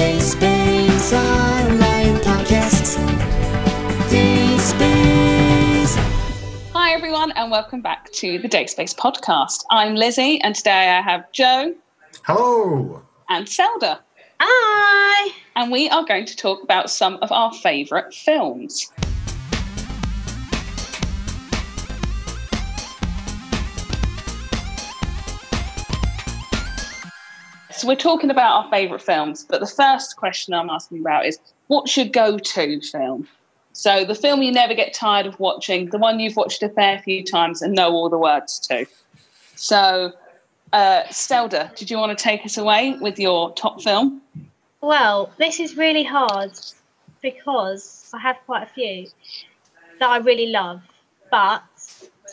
Dayspace Online Podcast. Dayspace. Hi, everyone, and welcome back to the Dayspace podcast. I'm Lizzie, and today I have Joe Hello. and Zelda, Hi. and we are going to talk about some of our favourite films. So, we're talking about our favourite films, but the first question I'm asking about is what's your go to film? So, the film you never get tired of watching, the one you've watched a fair few times and know all the words to. So, uh, Zelda, did you want to take us away with your top film? Well, this is really hard because I have quite a few that I really love, but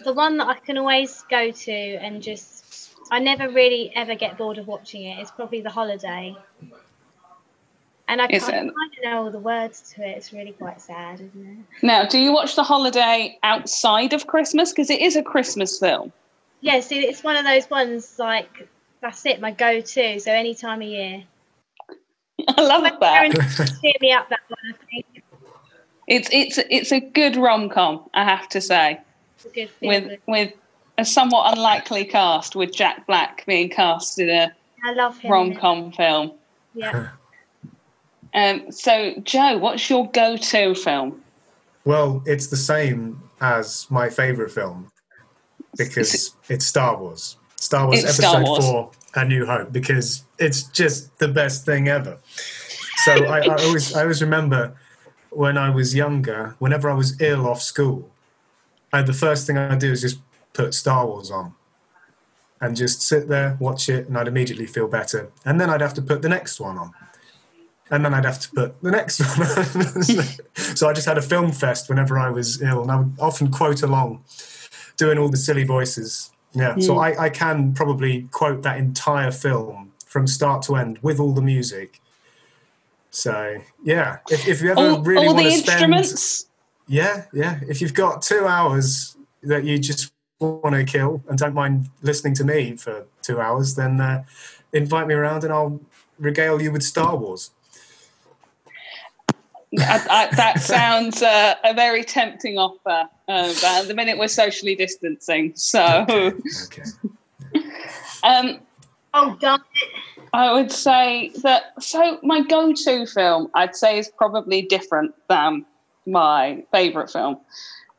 the one that I can always go to and just I never really ever get bored of watching it. it is probably The Holiday. And I Is kind of know all the words to it. It's really quite sad, isn't it? Now, do you watch The Holiday outside of Christmas? Because it is a Christmas film. Yeah, see, it's one of those ones like that's it, my go-to. So any time of year. I love that. Parents cheer me up that one. I think It's it's it's a good rom com, I have to say, it's a good feel with with a somewhat unlikely cast, with Jack Black being cast in a rom com film. Yeah. Um, so, Joe, what's your go to film? Well, it's the same as my favorite film because it's Star Wars. Star Wars It's Star Episode Wars. 4 A New Hope because it's just the best thing ever. So I, I always I always remember when I was younger, whenever I was ill off school, I, the first thing I'd do is just put Star Wars on and just sit there, watch it, and I'd immediately feel better. And then I'd have to put the next one on. And then I'd have to put the next one. so I just had a film fest whenever I was ill, and I would often quote along, doing all the silly voices. Yeah, so hmm. I, I can probably quote that entire film from start to end with all the music. So yeah, if, if you ever All, really all want to spend, instruments? yeah, yeah, if you've got two hours that you just want to kill and don't mind listening to me for two hours, then uh, invite me around and I'll regale you with Star Wars. I, I, that sounds uh, a very tempting offer. Um, but at the minute, we're socially distancing. So, Okay. um, Oh, darn it. I would say that. So, my go to film, I'd say, is probably different than my favourite film.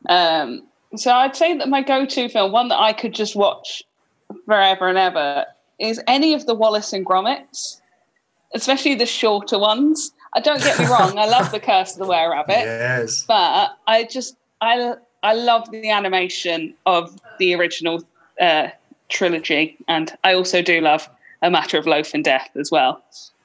Um, so, I'd say that my go to film, one that I could just watch forever and ever, is any of the Wallace and Gromits, especially the shorter ones. I don't get me wrong, I love The Curse of the Were Rabbit Yes. but I just I I love the animation of the original uh, trilogy, and I also do love A Matter of Loaf and Death as well.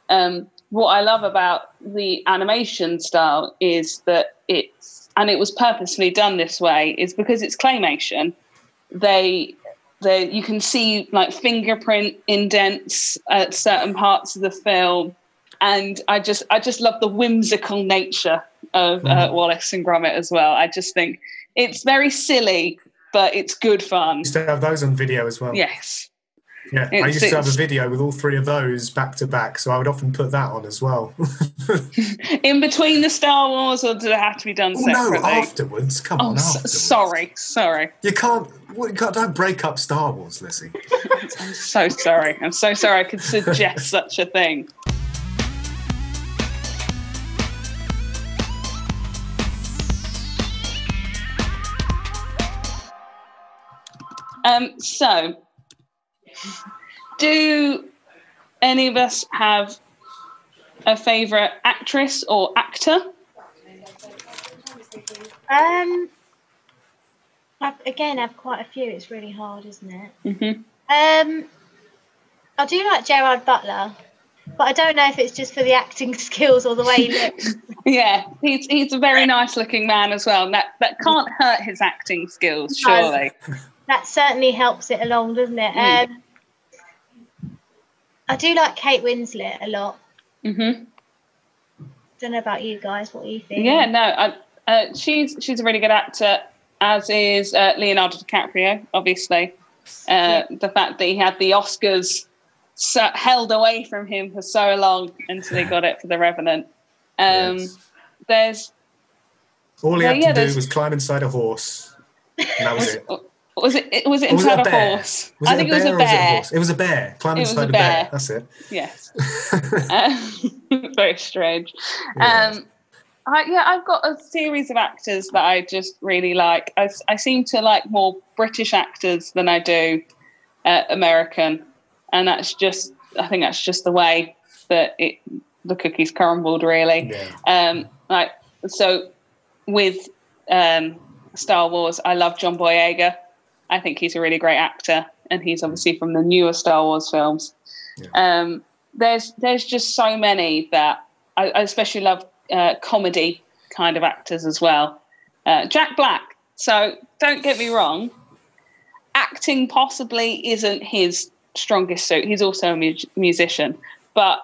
Um, what I love about the animation style is that it's and it was purposefully done this way is because it's claymation. They they you can see like fingerprint indents at certain parts of the film and I just I just love the whimsical nature of uh, Wallace and Gromit as well. I just think it's very silly, but it's good fun. used to have those on video as well. Yes, Yeah, I used to have a video with all three of those back to back, so I would often put that on as well. in between the Star Wars, or did it have to be done oh no, afterwards. Come oh, on, afterwards. sorry, sorry. You can't. What, you can't. Don't break up Star Wars, Lizzie. I'm so sorry. I'm so sorry. I could suggest such a thing. Um, so, do any of us have a favourite actress or actor? Um, I've, again, I've quite a few. It's really hard, isn't it? hmm Um, I do like Gerard Butler, but I don't know if it's just for the acting skills or the way he looks. Yeah, he's he's a very nice looking man as well. and That that can't hurt his acting skills, surely. that certainly helps it along, doesn't it? Mm. Um, I do like Kate Winslet a lot. hmm Don't know about you guys. What do you think? Yeah, no, I, uh, she's she's a really good actor, as is uh, Leonardo DiCaprio. Obviously, uh, the fact that he had the Oscars so, held away from him for so long until he got it for the Revenant. Um, Yes. There's All he Yeah, had yeah, to do was climb inside a horse, and that was it. Was it was it Or was it inside a a, horse? Was I think it was a was it a bear. It was a bear. Climb It was inside a bear. bear. That's it. Yes. Um, very strange. Yes. Um, I, yeah, I've got a series of actors that I just really like. I, I seem to like more British actors than I do uh, American, and that's just I think that's just the way that it the cookies crumbled. Really, Yeah. um, like so with um, Star Wars, I love John Boyega. I think he's a really great actor, and he's obviously from the newer Star Wars films. Yeah. Um, there's there's just so many that I, I especially love uh, comedy kind of actors as well. Uh, Jack Black. So don't get me wrong, acting possibly isn't his strongest suit. He's also a mu- musician, but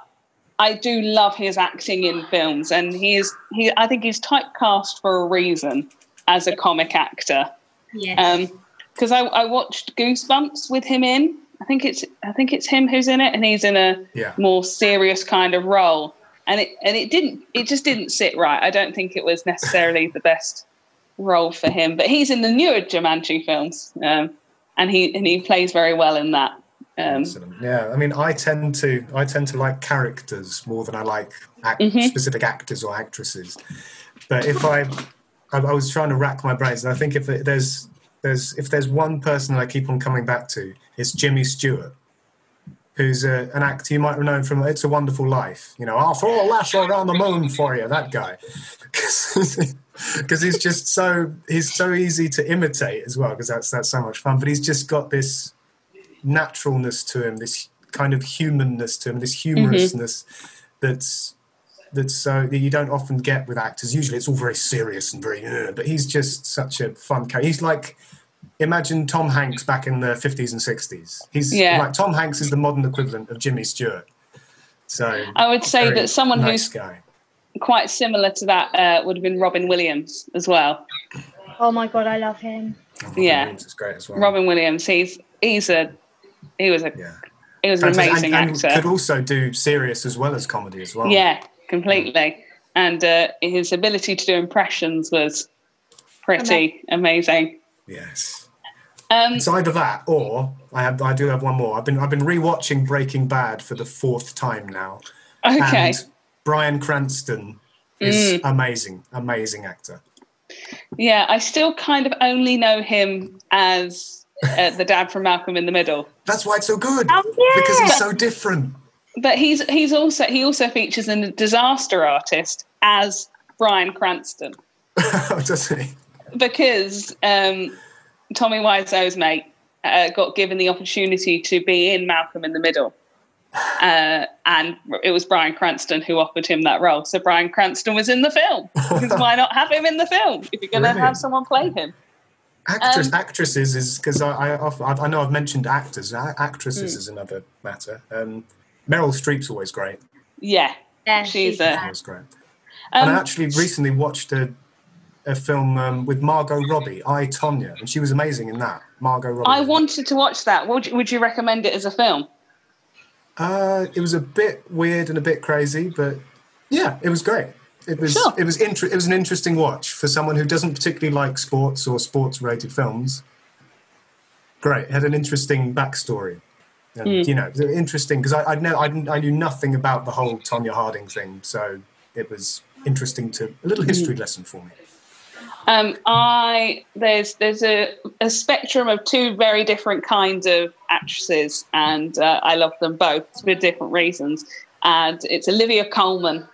I do love his acting in films, and he is he. I think he's typecast for a reason as a comic actor. Yes. Because I, I watched Goosebumps with him in. I think it's I think it's him who's in it, and he's in a Yeah. more serious kind of role. And it and it didn't it just didn't sit right. I don't think it was necessarily the best role for him. But he's in the newer Jumanji films, um, and he and he plays very well in that. Um, Yeah, I mean, I tend to I tend to like characters more than I like act- Mhm. specific actors or actresses. But if I, I, I was trying to rack my brains, and I think if there's there's if there's one person that I keep on coming back to, it's Jimmy Stewart, who's a, an actor you might know from It's a Wonderful Life. You know, I'll throw a lasso around the moon for you. That guy, because he's just so he's so easy to imitate as well. Because that's that's so much fun. But he's just got this naturalness to him, this kind of humanness to him, this mm-hmm. humorousness that's that's so that you don't often get with actors. Usually, it's all very serious and very. "Ugh," but he's just such a fun character. He's like. Imagine Tom Hanks back in the 50s and 60s. He's Yeah. like Tom Hanks is the modern equivalent of Jimmy Stewart. So I would say that someone nice who's guy. quite similar to that uh, would have been Robin Williams as well. oh my god, I love him. Oh, Robin yeah. Williams is great as well. Robin Williams, he's he's a he was a yeah, he was an Fantastic. amazing and, and actor. could also do serious as well as comedy as well. Yeah, completely. And uh, his ability to do impressions was pretty amazing. Yes. Um, It's either that or I have I do have one more. I've been I've been rewatching Breaking Bad for the fourth time now. okay. And Bryan Cranston is amazing, amazing actor. Yeah, I still kind of only know him as uh, the dad from Malcolm in the Middle. That's why it's so good. Oh, yeah. Because he's so different. But he's he's also he also features in the Disaster Artist as Bryan Cranston Does he? because um, Tommy Wiseau's mate uh, got given the opportunity to be in Malcolm in the Middle. Uh, and it was Bryan Cranston who offered him that role. So Bryan Cranston was in the film. Because why not have him in the film if you're going to have someone play him? Actress, Um, actresses is because I I, I know I've mentioned actors. Actresses Hmm. is another matter. Um, Meryl Streep's always great. Yeah. Yeah, She's she's a- fab. Always great. and Um, I actually recently watched a a film um, with Margot Robbie, I Tonya, and she was amazing in that. Margot Robbie. I wanted to watch that. Would you, would you recommend it as a film? Uh, it was a bit weird and a bit crazy, but yeah, it was great. It was Sure. it was inter- it was an interesting watch for someone who doesn't particularly like sports or sports related films. Great, it had an interesting backstory, and Hmm. you know, interesting because I I, know, I I knew nothing about the whole Tonya Harding thing, so it was interesting to a little history Hmm. lesson for me. Um, I there's there's a, a spectrum of two very different kinds of actresses, and uh, I love them both for different reasons. And it's Olivia Colman,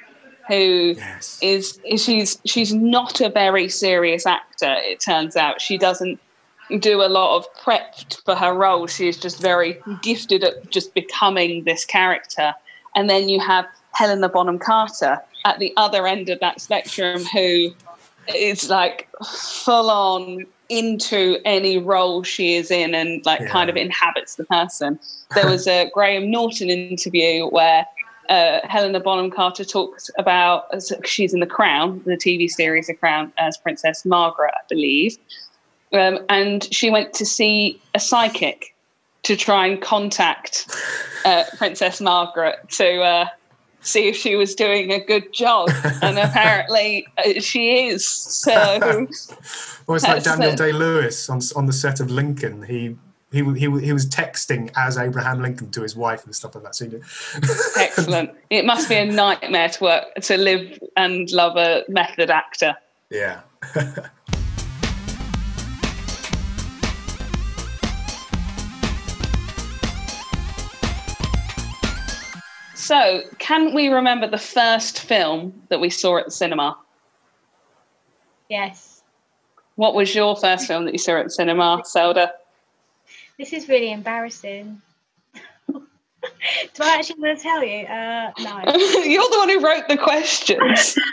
who Yes. is is she's she's not a very serious actor. It turns out she doesn't do a lot of prep for her role. She is just very gifted at just becoming this character. And then you have Helena Bonham Carter at the other end of that spectrum, who is like full on into any role she is in and like Yeah. kind of inhabits the person. There was a Graham Norton interview where uh, Helena Bonham Carter talks about she's in The Crown, the TV series The Crown, as Princess Margaret, I believe. Um, and she went to see a psychic to try and contact uh, Princess Margaret to uh, see if she was doing a good job, and apparently uh, she is. So Well, it's like Daniel. Day Lewis on on the set of Lincoln. He. He, he, he was texting as Abraham Lincoln to his wife and stuff like that. So excellent. It must be a nightmare to work to live and love a method actor. yeah. So, can we remember the first film that we saw at the cinema? Yes. What was your first film that you saw at the cinema, Zelda? This is really embarrassing. Do I actually want to tell you? Uh, no. You're the one who wrote the questions.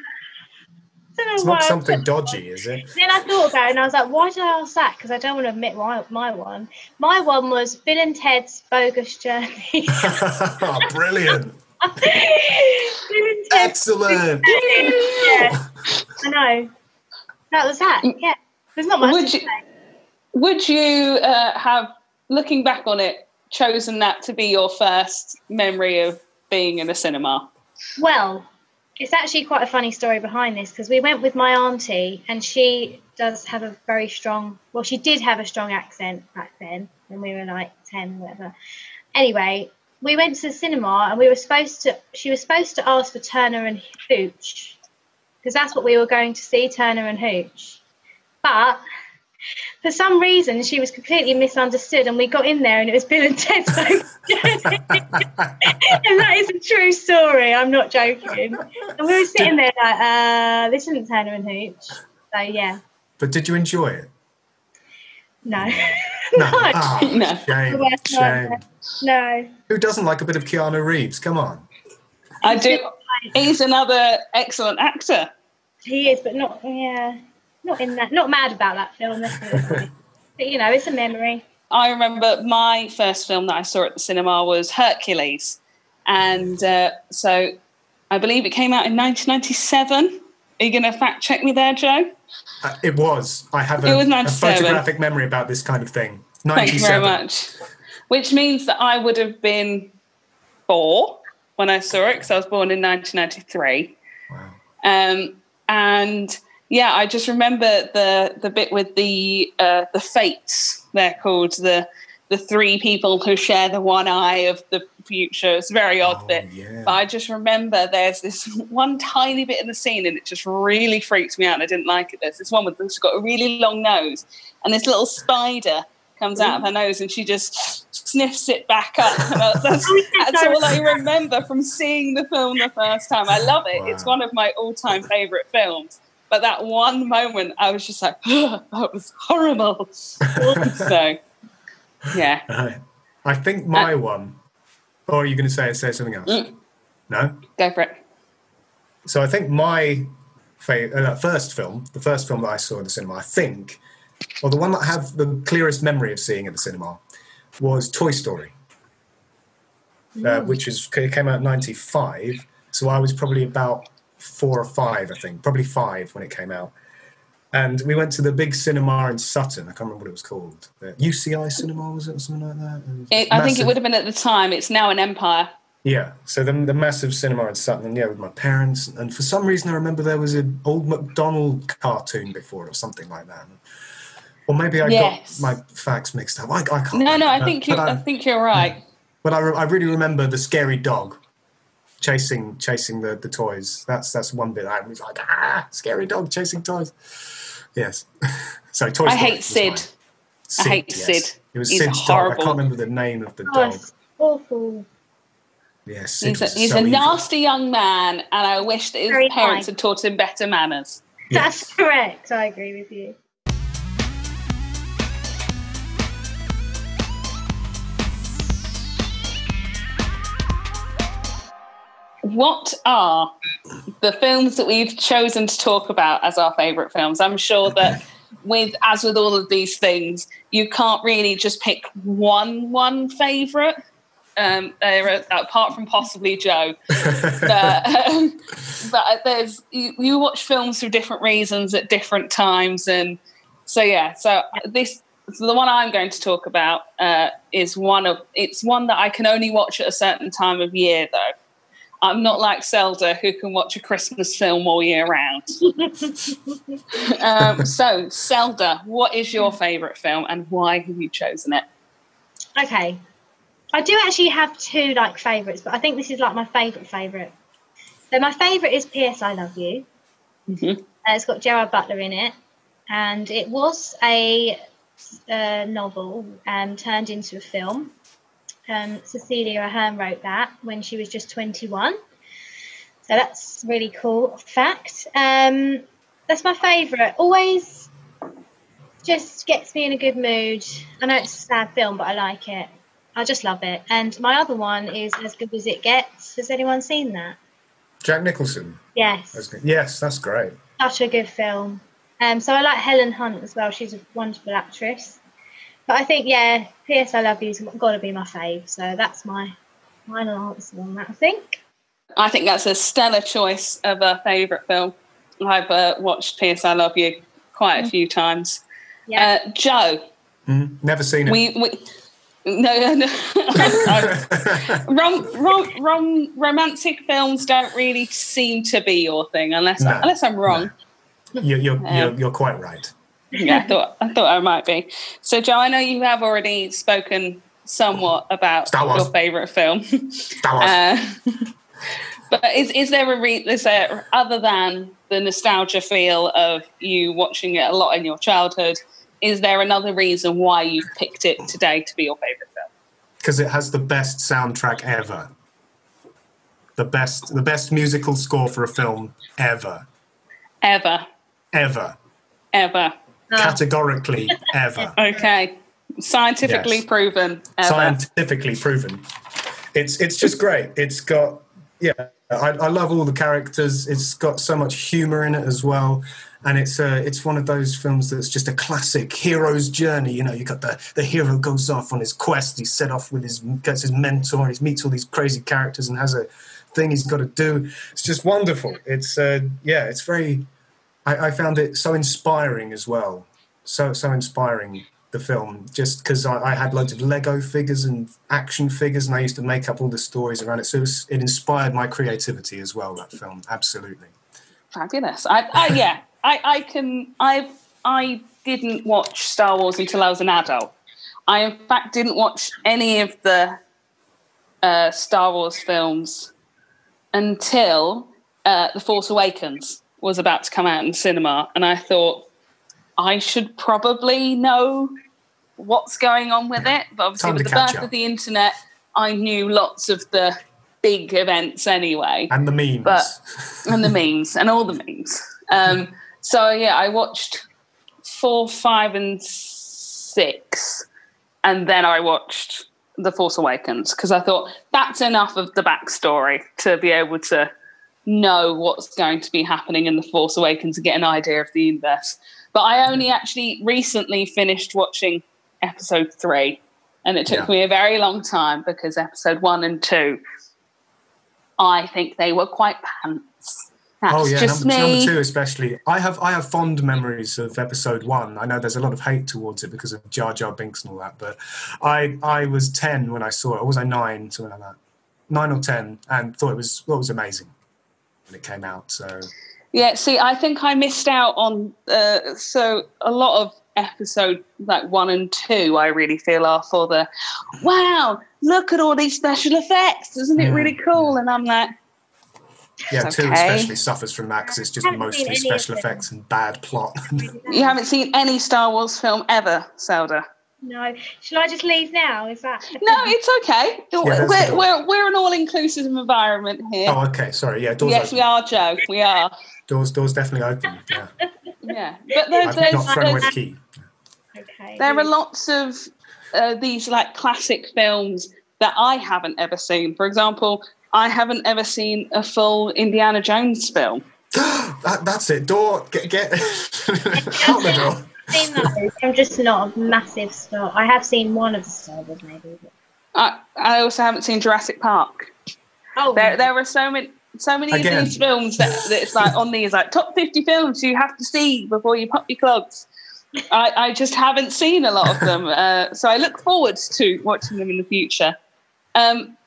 It's not something dodgy, is it? Then I thought about it and I was like, why did I ask that? Because I don't want to admit my, my one. My one was Bill and Ted's Bogus Journey. Oh, Brilliant. Bill and Ted's Excellent. yeah, I know. That was that. Yeah. There's not much Would you- Would you uh, have, looking back on it, chosen that to be your first memory of being in a cinema? Well, it's actually quite a funny story behind this because we went with my auntie and she does have a very strong, well, she did have a strong accent back then when we were like 10, or whatever. Anyway, we went to the cinema and we were supposed to, she was supposed to ask for Turner and Hooch because that's what we were going to see, Turner and Hooch. But for some reason, she was completely misunderstood, and we got in there, and it was Bill and Ted's and that is a true story. I'm not joking. And we were sitting there like, uh, this isn't Turner and Hooch. So yeah, But did you enjoy it? No, No. no, Ah, No. shame. Shame. no. Who doesn't like a bit of Keanu Reeves? Come on. I do. He's another excellent actor. He is, but not yeah, not in that. Not mad about that film. let's put it that way. but you know, it's a memory. I remember my first film that I saw at the cinema was Hercules. And uh, so I believe it came out in 1997. Are you going to fact check me there, Joe? Uh, it was. I have a, a photographic memory about this kind of thing. Thank you very much. Which means that I would have been four when I saw it because I was born in 1993. Wow. Um, and yeah, I just remember the the bit with the uh, the fates. They're called the the three people who share the one eye of the future. It's a very odd Oh, bit. yeah. But I just remember there's this one tiny bit in the scene, and it just really freaks me out. And I didn't like it. There's this one with who's got a really long nose, and this little spider comes out of her nose, and she just sniffs it back up. And I- that's, that's all I remember from seeing the film the first time. I love it. It's one of my all-time favorite films. But that one moment, I was just like, that was horrible. so, yeah. Right. I think my uh, one. Or are you going to say say something else? Mm. No. Go for it. So I think my fa- uh, first film, the first film that I saw in the cinema, I think, or the one that I have the clearest memory of seeing at the cinema, was Toy Story, uh, which was it came out in '95. So I was probably about four or five, I think, probably five when it came out. And we went to the big cinema in Sutton. I can't remember what it was called. Uh, UCI Cinema was it or something like that? It I think it would have been at the time. It's now an empire. Yeah, so the, the massive cinema in Sutton, and yeah, with my parents, and for some reason I remember there was an old McDonald cartoon before or something like that. Or maybe I Yes. got my facts mixed up. I, I can't. No, no, I think you. But I think you're right. but I, re- I really remember the scary dog chasing chasing the, the toys. That's that's one bit I was like ah, scary dog chasing toys. Yes. so Toy I hate was Sid. I hate yes. Sid. It was He's Sid's dog. I can't remember the name of the Oh, dog. it's awful. Yes, Sid He's a, was he's so a evil. nasty young man, and I wish that his Very parents kind. had taught him better manners. Yes. That's correct. I agree with you. What are the films that we've chosen to talk about as our favourite films? I'm sure that with as with all of these things, you can't really just pick one one favourite. Um, apart from possibly Joe, but, um, but there's you, you watch films for different reasons at different times, and so yeah. So this so the one I'm going to talk about uh, is one of it's one that I can only watch at a certain time of year though. I'm not like Zelda who can watch a Christmas film all year round. um, so Zelda, what is your favourite film and why have you chosen it? Okay. I do actually have two like favourites, but I think this is like my favourite favourite. So my favourite is P.S. I Love You. Mhm. Uh, it's got Gerard Butler in it, and it was a, uh novel um, turned into a film. Um, Cecilia Ahern wrote that when she was just 21. So that's really cool fact. Um, that's my favourite. Always just gets me in a good mood. I know it's a sad film, but I like it. I just love it. And my other one is As Good as It Gets. Has anyone seen that? Jack Nicholson. Yes, That's. Yes, that's great. such a good film. Um, so I like Helen Hunt as well. She's a wonderful actress. But I think, yeah, P.S. I Love You's got to be my fave. So that's my final answer on that, I think. I think that's a stellar choice of a favourite film. I've uh, watched P.S. I Love You quite a few times. Yeah. Uh, Joe, Mhm. Never seen it. we, we no, no. rom, rom, rom, romantic films don't really seem to be your thing, unless No, unless I'm wrong. you're, you're, Um, you're, you're quite right. Yeah, I thought I thought I might be. So, Joe, I know you have already spoken somewhat about your favourite film. Star Wars. Uh, but is is there a re- is there other than the nostalgia feel of you watching it a lot in your childhood? Is there another reason why you've picked it today to be your favorite film? because it has the best soundtrack ever. The best, the best musical score for a film ever, Ever, ever, ever. Oh, categorically ever, Okay, scientifically Yes. proven. Ever. scientifically proven. It's it's just great. It's got yeah. I, I love all the characters. It's got so much humor in it as well, and it's uh, it's one of those films that's just a classic hero's journey. You know, you got the the hero goes off on his quest. He's set off with his gets his mentor. and He meets all these crazy characters and has a thing he's got to do. It's just wonderful. It's uh, yeah. It's very. I, I found it so inspiring as well. So so inspiring the film just because I, I had loads of Lego figures and action figures, and I used to make up all the stories around it. So it, was, it inspired my creativity as well. That film, absolutely. Fabulous. I, I yeah, I, I can I I didn't watch Star Wars until I was an adult. I in fact didn't watch any of the uh, Star Wars films until uh, The Force Awakens was about to come out in cinema, and I thought I should probably know what's going on with it. But obviously, Time with the birth up. of the internet, I knew lots of the big events anyway And the memes. But- and the memes and all the memes. Um, so yeah, I watched four, five, and six, and then I watched The Force Awakens because I thought that's enough of the backstory to be able to know what's going to be happening in The Force Awakens and get an idea of the universe. But I only actually recently finished watching episode three, and it took Yeah. me a very long time because episode one and two, I think they were quite pants. That's oh yeah, number, number two especially. I have I have fond memories of episode one. I know there's a lot of hate towards it because of Jar Jar Binks and all that, but I I was ten when I saw it. Or was I nine, something like that, nine or ten, and thought it was it was amazing when it came out. So Yeah, see, I think I missed out on uh, so a lot of episode like one and two. I really feel are for the wow, look at all these special effects, isn't it Mm, really cool? And I'm like, yeah, It's two okay. especially suffers from that because it's just mostly seen any of special effects and bad plot. you haven't seen any Star Wars film ever, Zelda. No. Shall I just leave now? Is that? No, it's okay. that's we're, we're, we're an all-inclusive environment here. oh, okay, sorry. Yeah, doors yes, open. we are, Joe. We are. Doors doors definitely open. Yeah, Yeah, but there, I've there's, not thrown away the key. Okay. there are lots of uh, these like classic films that I haven't ever seen. For example, I haven't ever seen a full Indiana Jones film. That, that's it. Door get get out the door. Seen those. I'm just not a massive Star. I have seen one of the Star Wars, maybe. But... I, I also haven't seen Jurassic Park. Oh, There, there are so many, so many Again. of these films that, that it's like on these like top fifty films you have to see before you pop your clogs. I, I just haven't seen a lot of them, uh, so I look forward to watching them in the future. Um,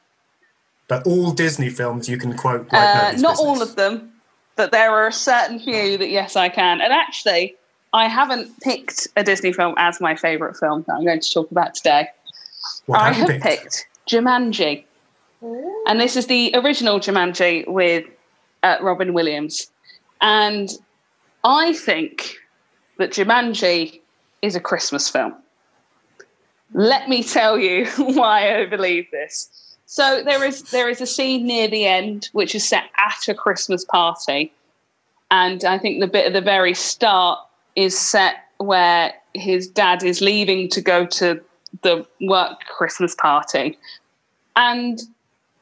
But all Disney films you can quote like uh, not business. all of them, but there are a certain few that yes, I can. And actually, I haven't picked a Disney film as my favourite film that I'm going to talk about today. What I have you have picked? picked Jumanji. And this is the original Jumanji with uh, Robin Williams. And I think that Jumanji is a Christmas film. Let me tell you why I believe this. So there is there is a scene near the end which is set at a Christmas party. And I think the bit at the very start is set where his dad is leaving to go to the work Christmas party. And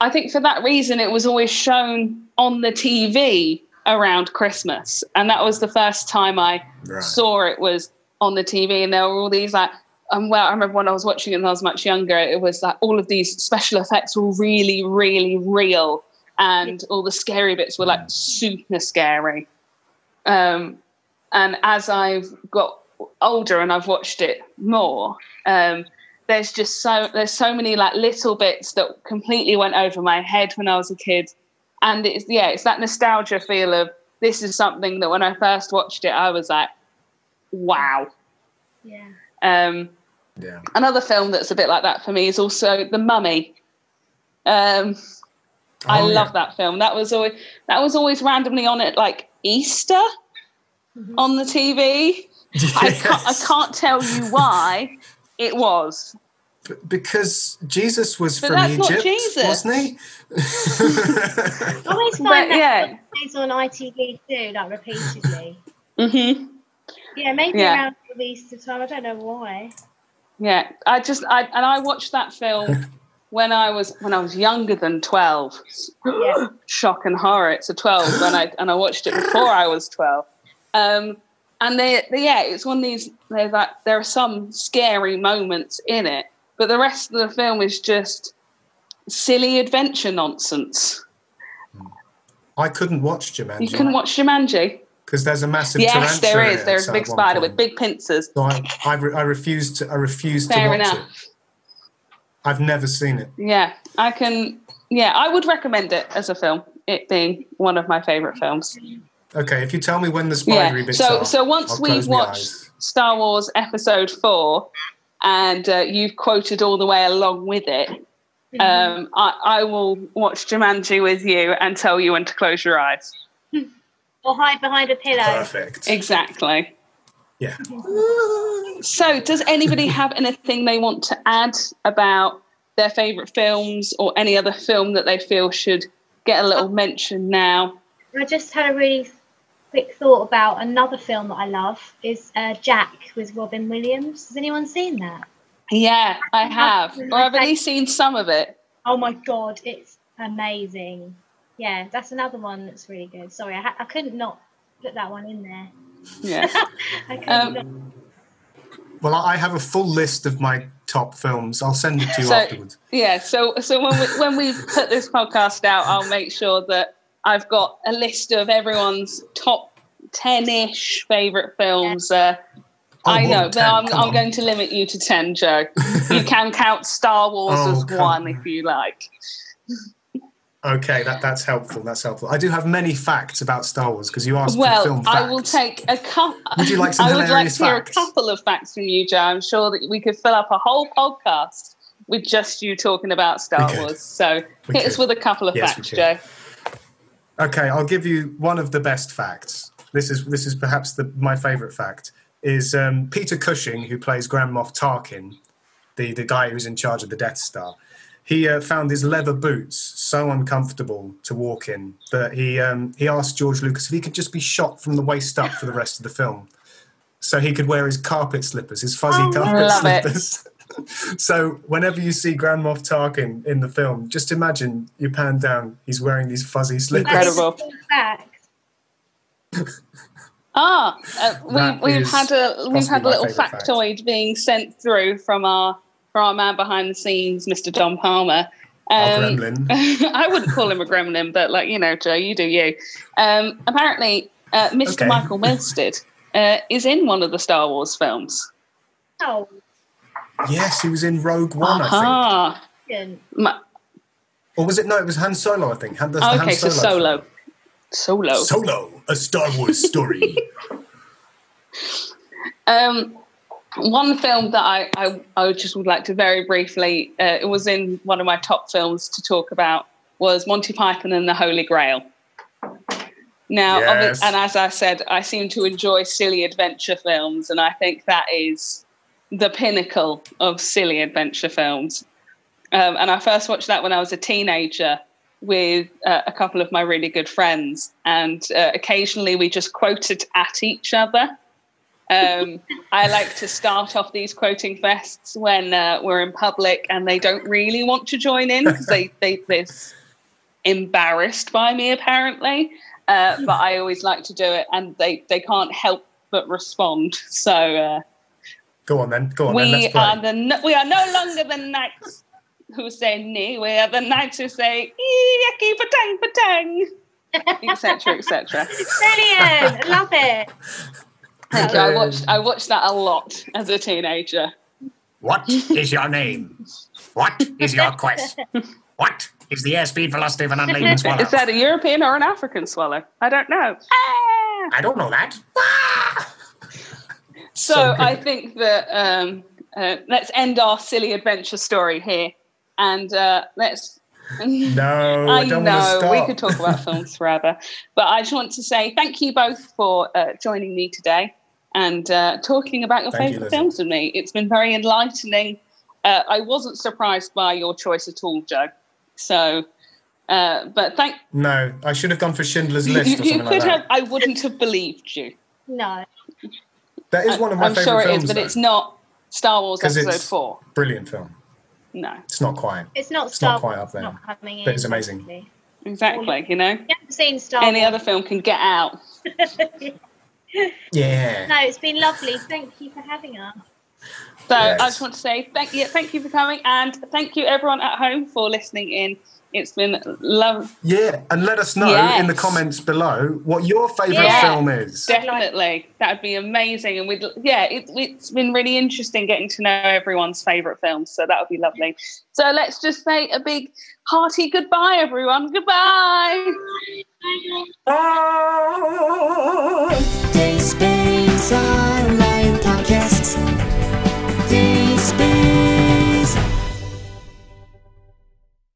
I think for that reason, it was always shown on the TV around Christmas. And that was the first time I Right. saw it was on the TV. And there were all these like, um, well, I remember when I was watching it when I was much younger, it was like all of these special effects were really, really real. And all the scary bits were like super scary. Um, and as I've got older and I've watched it more, um, there's just so there's so many like little bits that completely went over my head when I was a kid, and it's yeah, it's that nostalgia feel of this is something that when I first watched it, I was like, wow. Yeah. Um, Yeah. another film that's a bit like that for me is also The Mummy. Um, I Oh, love yeah. that film. That was always that was always randomly on at like Easter on the TV. I can't I can't tell you why it was. B- because Jesus was But from that's not Egypt, Jesus. wasn't he? I always But, find that yeah. plays on ITV too, like repeatedly. hmm Yeah, maybe Yeah. around the Easter time. I don't know why. Yeah, I just I and I watched that film when I was when I was younger than twelve. Yeah. Shock and horror! It's a twelve, and I and I watched it before I was twelve. Um, and they, they yeah, it's one of these. There's like there are some scary moments in it, but the rest of the film is just silly adventure nonsense. I couldn't watch Jumanji You couldn't watch Jumanji. because there's a massive Yes, there is. There's a big spider point. with big pincers. So I, I, re- I refuse to. I refuse to watch enough. it. I've never seen it. Yeah, I can. Yeah, I would recommend it as a film. It being one of my favorite films. Okay, if you tell me when the spidery Yeah. bits So are, so once I'll we've close watched. Star Wars Episode Four, and uh, you've quoted all the way along with it, Mm-hmm. um, I, I will watch Jumanji with you and tell you when to close your eyes. Or hide behind a pillow. Perfect. Exactly. Yeah. So, does anybody have anything they want to add about their favourite films or any other film that they feel should get a little mention now? I just had a really quick thought about another film that I love is uh, Jack with Robin Williams. Has anyone seen that? Yeah, I have, or I've at least seen some of it. Oh my god, it's amazing. Yeah, that's another one that's really good. Sorry, I, ha- I couldn't not put that one in there. Yeah. I couldn't Um, not. Well, I have a full list of my top films. I'll send it to you So- afterwards. Yeah, so so when we when we put this podcast out, I'll make sure that I've got a list of everyone's top ten-ish favorite films. Uh, Oh, I know, but I'm, I'm going to limit you to ten, Joe. You can count Star Wars Oh, as one on. if you like. Okay, that, that's helpful. That's helpful. I do have many facts about Star Wars because you asked for Well, film I will take a couple. Would you like some I would like to hear facts? a couple of facts from you, Joe. I'm sure that we could fill up a whole podcast with just you talking about Star Wars. So We hit us with a couple of Yes, facts. Joe. Okay, I'll give you one of the best facts. This is this is perhaps the, my favourite fact. Is um, Peter Cushing, who plays Grand Moff Tarkin, the the guy who's in charge of the Death Star. He uh, found his leather boots so uncomfortable to walk in that he um, he asked George Lucas if he could just be shot from the waist up for the rest of the film, so he could wear his carpet slippers, his fuzzy Oh, carpet slippers. so whenever you see Grand Moff Tarkin in the film, just imagine you pan down, he's wearing these fuzzy slippers. That is a Incredible. cool fact. Ah, uh, we, That we've had a we've had a little favourite fact. factoid being sent through from our from our man behind the scenes, Mr. Don Palmer. Our Um, gremlin. I wouldn't call him a gremlin, but like you know, Joe, you do you. Um, apparently, uh, Mr. Okay. Michael Milstead uh, is in one of the Star Wars films. Oh, Yes, he was in Rogue One, I think. Aha. brilliant. Ma- Or was it? No, it was Han Solo, I think. Han, that's the Han Okay, so Solo. Solo. Solo. Solo, a Star Wars story. Um, one film that I, I, I just would like to very briefly, uh, it was in one of my top films to talk about, was Monty Python and the Holy Grail. Now, Yes. and as I said, I seem to enjoy silly adventure films, and I think that is the pinnacle of silly adventure films. Um, and I first watched that when I was a teenager with uh, a couple of my really good friends, and uh, occasionally we just quoted at each other. Um, I like to start off these quoting fests when uh, we're in public and they don't really want to join in because they, they, they're embarrassed by me, apparently. Uh, but I always like to do it and they, they can't help but respond. So uh, Go on then. Go on then. we, Let's play. are the, no- we are no longer the knights who say nee, we are the knights who say yucky patang patang, etc. etc. Brilliant. Love it. Thank you. I watched I watched that a lot as a teenager. What is your name? What is your quest? What is the airspeed velocity of an unladen swallow? Is that a European or an African swallow? I don't know. Ah! I don't know that. So, So. I think that um, uh, let's end our silly adventure story here, and uh, let's. no, I, I don't want to know stop. we could talk about films forever, but I just want to say thank you both for uh, joining me today and uh, talking about your Thank favourite Lizzie. films with me. It's been very enlightening. Uh, I wasn't surprised by your choice at all, Joe. So, uh, but thank No, I should have gone for Schindler's. List You, or you something could like have. I wouldn't have believed you. No. That is one of my favorite. I'm favorite sure it films. is, but though. it's not Star Wars Episode it's- Four. brilliant film. No, It's not quite. It's not It's Star not quite Wars, up there, Not coming in. but it's amazing. basically. exactly. You know, You haven't seen Star any Wars. other film can get out. Yeah. No, it's been lovely. Thank you for having us. So Yes. I just want to say thank you, thank you for coming, and thank you everyone at home for listening in. It's been love. Yeah, and let us know yes. in the comments below what your favorite yeah, film is. Definitely, that'd be amazing. And we'd yeah, it, it's been really interesting getting to know everyone's favorite films. So that would be lovely. So let's just say a big hearty goodbye, everyone. Goodbye. Bye. Bye.